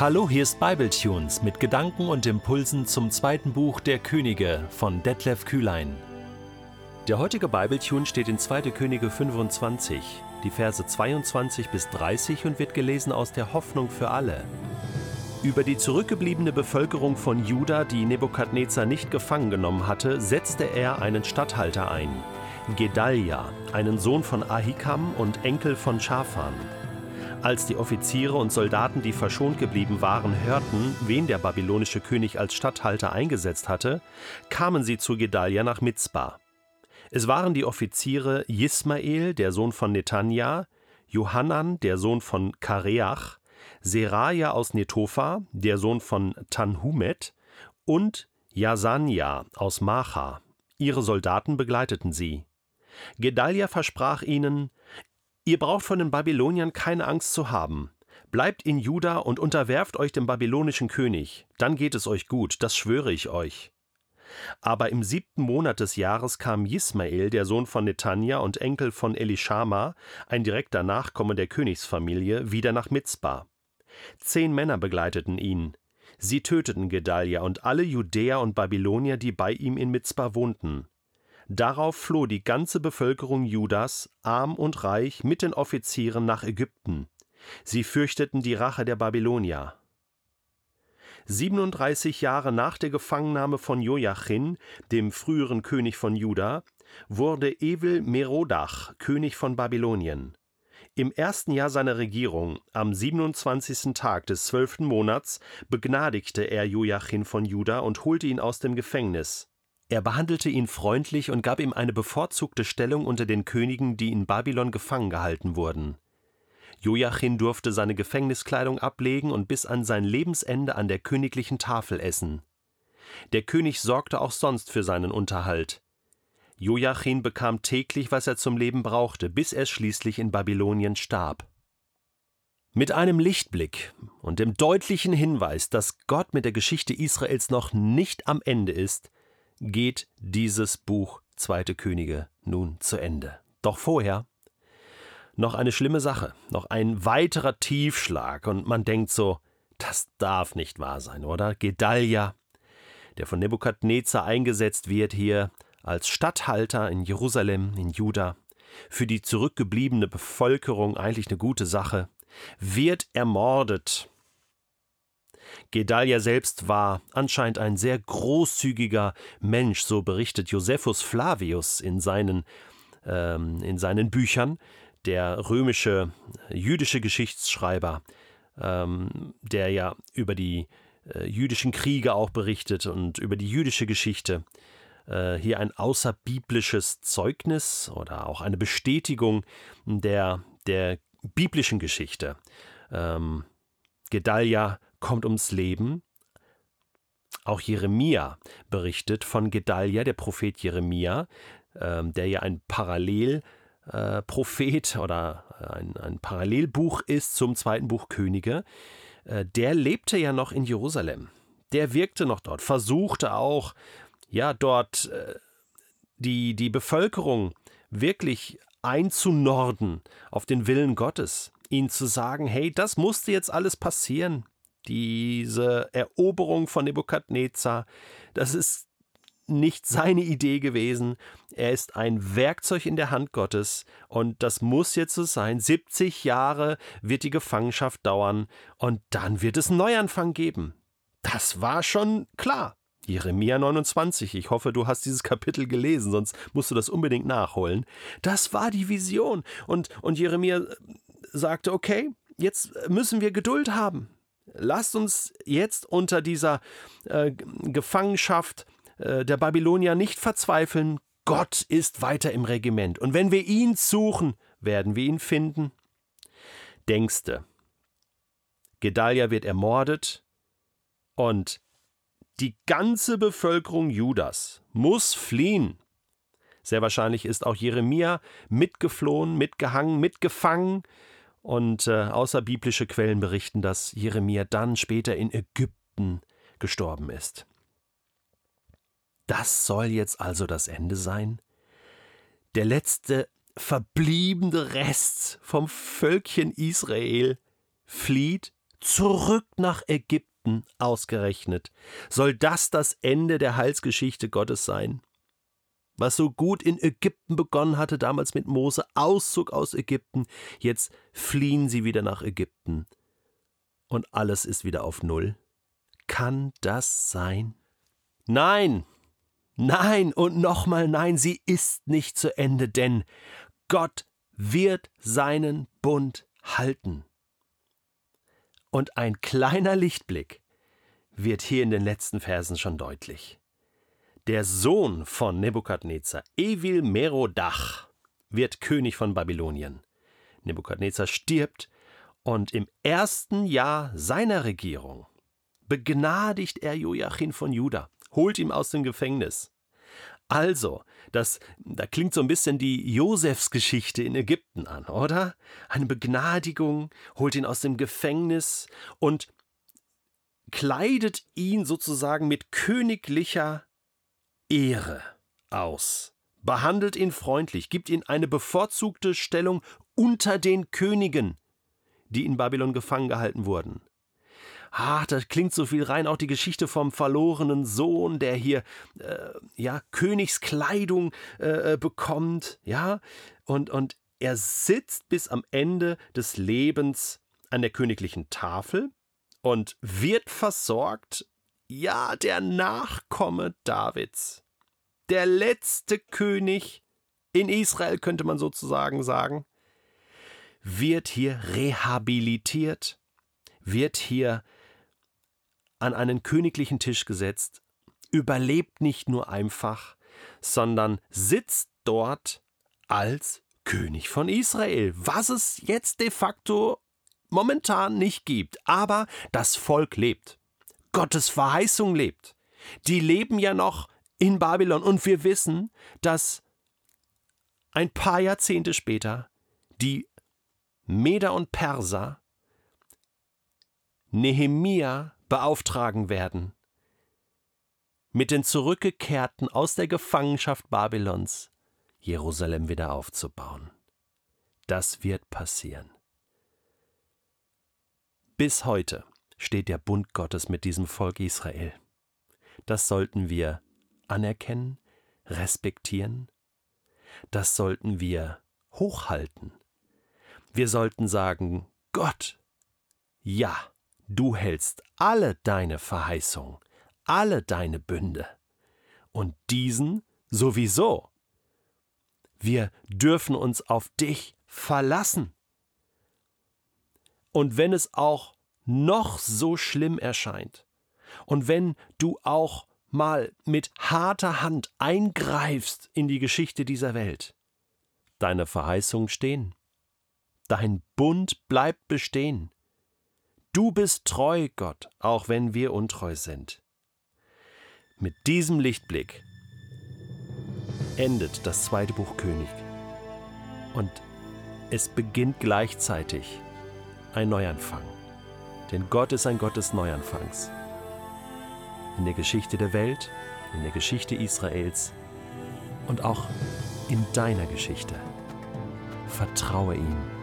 Hallo, hier ist Bibletunes mit Gedanken und Impulsen zum zweiten Buch der Könige von Detlef Kühlein. Der heutige Bibletune steht in 2. Könige 25, die Verse 22 bis 30 und wird gelesen aus der Hoffnung für alle. Über die zurückgebliebene Bevölkerung von Juda, die Nebukadnezar nicht gefangen genommen hatte, setzte er einen Statthalter ein, Gedalia, einen Sohn von Ahikam und Enkel von Schafan. Als die Offiziere und Soldaten, die verschont geblieben waren, hörten, wen der babylonische König als Statthalter eingesetzt hatte, kamen sie zu Gedalia nach Mizpah. Es waren die Offiziere Jismael, der Sohn von Netanja, Johannan, der Sohn von Kareach, Seraja aus Netophah, der Sohn von Tanhumet, und Jasanja aus Macha. Ihre Soldaten begleiteten sie. Gedalia versprach ihnen: Ihr braucht von den Babyloniern keine Angst zu haben. Bleibt in Juda und unterwerft euch dem babylonischen König, dann geht es euch gut, das schwöre ich euch. Aber im siebten Monat des Jahres kam Jismael, der Sohn von Netanja und Enkel von Elishama, ein direkter Nachkomme der Königsfamilie, wieder nach Mizpah. Zehn Männer begleiteten ihn. Sie töteten Gedalia und alle Judäer und Babylonier, die bei ihm in Mizpah wohnten. Darauf floh die ganze Bevölkerung Judas, arm und reich, mit den Offizieren nach Ägypten. Sie fürchteten die Rache der Babylonier. 37 Jahre nach der Gefangennahme von Joachim, dem früheren König von Juda, wurde Evel Merodach König von Babylonien. Im ersten Jahr seiner Regierung, am 27. Tag des zwölften Monats, begnadigte er Joachim von Juda und holte ihn aus dem Gefängnis. Er behandelte ihn freundlich und gab ihm eine bevorzugte Stellung unter den Königen, die in Babylon gefangen gehalten wurden. Joachim durfte seine Gefängniskleidung ablegen und bis an sein Lebensende an der königlichen Tafel essen. Der König sorgte auch sonst für seinen Unterhalt. Joachim bekam täglich, was er zum Leben brauchte, bis er schließlich in Babylonien starb. Mit einem Lichtblick und dem deutlichen Hinweis, dass Gott mit der Geschichte Israels noch nicht am Ende ist, geht dieses Buch Zweite Könige nun zu Ende. Doch vorher noch eine schlimme Sache, noch ein weiterer Tiefschlag, und man denkt so, das darf nicht wahr sein, oder? Gedalia, der von Nebukadnezar eingesetzt wird hier als Statthalter in Jerusalem, in Juda, für die zurückgebliebene Bevölkerung eigentlich eine gute Sache, wird ermordet Gedalia selbst war anscheinend ein sehr großzügiger Mensch, so berichtet Josephus Flavius in seinen, ähm, in seinen Büchern, der römische jüdische Geschichtsschreiber, ähm, der ja über die äh, jüdischen Kriege auch berichtet und über die jüdische Geschichte. Äh, hier ein außerbiblisches Zeugnis oder auch eine Bestätigung der, der biblischen Geschichte. Ähm, Gedalia kommt ums Leben. Auch Jeremia berichtet von Gedalia, der Prophet Jeremia, ähm, der ja ein Parallelprophet äh, oder ein, ein, Parallelbuch ist zum zweiten Buch Könige. Äh, der lebte ja noch in Jerusalem. Der wirkte noch dort, versuchte auch, ja, dort äh, die, die Bevölkerung wirklich einzunorden auf den Willen Gottes, ihnen zu sagen, hey, das musste jetzt alles passieren diese Eroberung von Nebukadnezar, das ist nicht seine Idee gewesen. Er ist ein Werkzeug in der Hand Gottes und das muss jetzt so sein. 70 Jahre wird die Gefangenschaft dauern und dann wird es einen Neuanfang geben. Das war schon klar. Jeremia 29, ich hoffe, du hast dieses Kapitel gelesen, sonst musst du das unbedingt nachholen. Das war die Vision. Und, und Jeremia sagte, okay, jetzt müssen wir Geduld haben. Lasst uns jetzt unter dieser äh, Gefangenschaft äh, der Babylonier nicht verzweifeln. Gott ist weiter im Regiment. Und wenn wir ihn suchen, werden wir ihn finden. Denkste, Gedalia wird ermordet und die ganze Bevölkerung Judas muss fliehen. Sehr wahrscheinlich ist auch Jeremia mitgeflohen, mitgehangen, mitgefangen. Und äh, außerbiblische Quellen berichten, dass Jeremia dann später in Ägypten gestorben ist. Das soll jetzt also das Ende sein? Der letzte verbliebene Rest vom Völkchen Israel flieht zurück nach Ägypten ausgerechnet. Soll das das Ende der Heilsgeschichte Gottes sein? Was so gut in Ägypten begonnen hatte, damals mit Mose, Auszug aus Ägypten, jetzt fliehen sie wieder nach Ägypten. Und alles ist wieder auf Null. Kann das sein? Nein, nein und nochmal nein, sie ist nicht zu Ende, denn Gott wird seinen Bund halten. Und ein kleiner Lichtblick wird hier in den letzten Versen schon deutlich. Der Sohn von Nebukadnezar, Evil Merodach, wird König von Babylonien. Nebukadnezar stirbt und im ersten Jahr seiner Regierung begnadigt er Joachim von Juda, holt ihn aus dem Gefängnis. Also, das, da klingt so ein bisschen die Josefsgeschichte in Ägypten an, oder? Eine Begnadigung, holt ihn aus dem Gefängnis und kleidet ihn sozusagen mit königlicher Ehre aus, behandelt ihn freundlich, gibt ihm eine bevorzugte Stellung unter den Königen, die in Babylon gefangen gehalten wurden. Ah, da klingt so viel rein, auch die Geschichte vom verlorenen Sohn, der hier äh, ja Königskleidung äh, bekommt, ja, und, und er sitzt bis am Ende des Lebens an der königlichen Tafel und wird versorgt, ja, der Nachkomme Davids, der letzte König in Israel, könnte man sozusagen sagen, wird hier rehabilitiert, wird hier an einen königlichen Tisch gesetzt, überlebt nicht nur einfach, sondern sitzt dort als König von Israel, was es jetzt de facto momentan nicht gibt. Aber das Volk lebt. Gottes Verheißung lebt. Die leben ja noch in Babylon und wir wissen, dass ein paar Jahrzehnte später die Meder und Perser Nehemia beauftragen werden, mit den Zurückgekehrten aus der Gefangenschaft Babylons Jerusalem wieder aufzubauen. Das wird passieren. Bis heute steht der Bund Gottes mit diesem Volk Israel. Das sollten wir anerkennen, respektieren, das sollten wir hochhalten. Wir sollten sagen, Gott, ja, Du hältst alle deine Verheißungen, alle deine Bünde. Und diesen sowieso. Wir dürfen uns auf dich verlassen. Und wenn es auch noch so schlimm erscheint, und wenn du auch mal mit harter Hand eingreifst in die Geschichte dieser Welt, deine Verheißungen stehen. Dein Bund bleibt bestehen. Du bist treu, Gott, auch wenn wir untreu sind. Mit diesem Lichtblick endet das zweite Buch König. Und es beginnt gleichzeitig ein Neuanfang. Denn Gott ist ein Gott des Neuanfangs. In der Geschichte der Welt, in der Geschichte Israels und auch in deiner Geschichte. Vertraue ihm.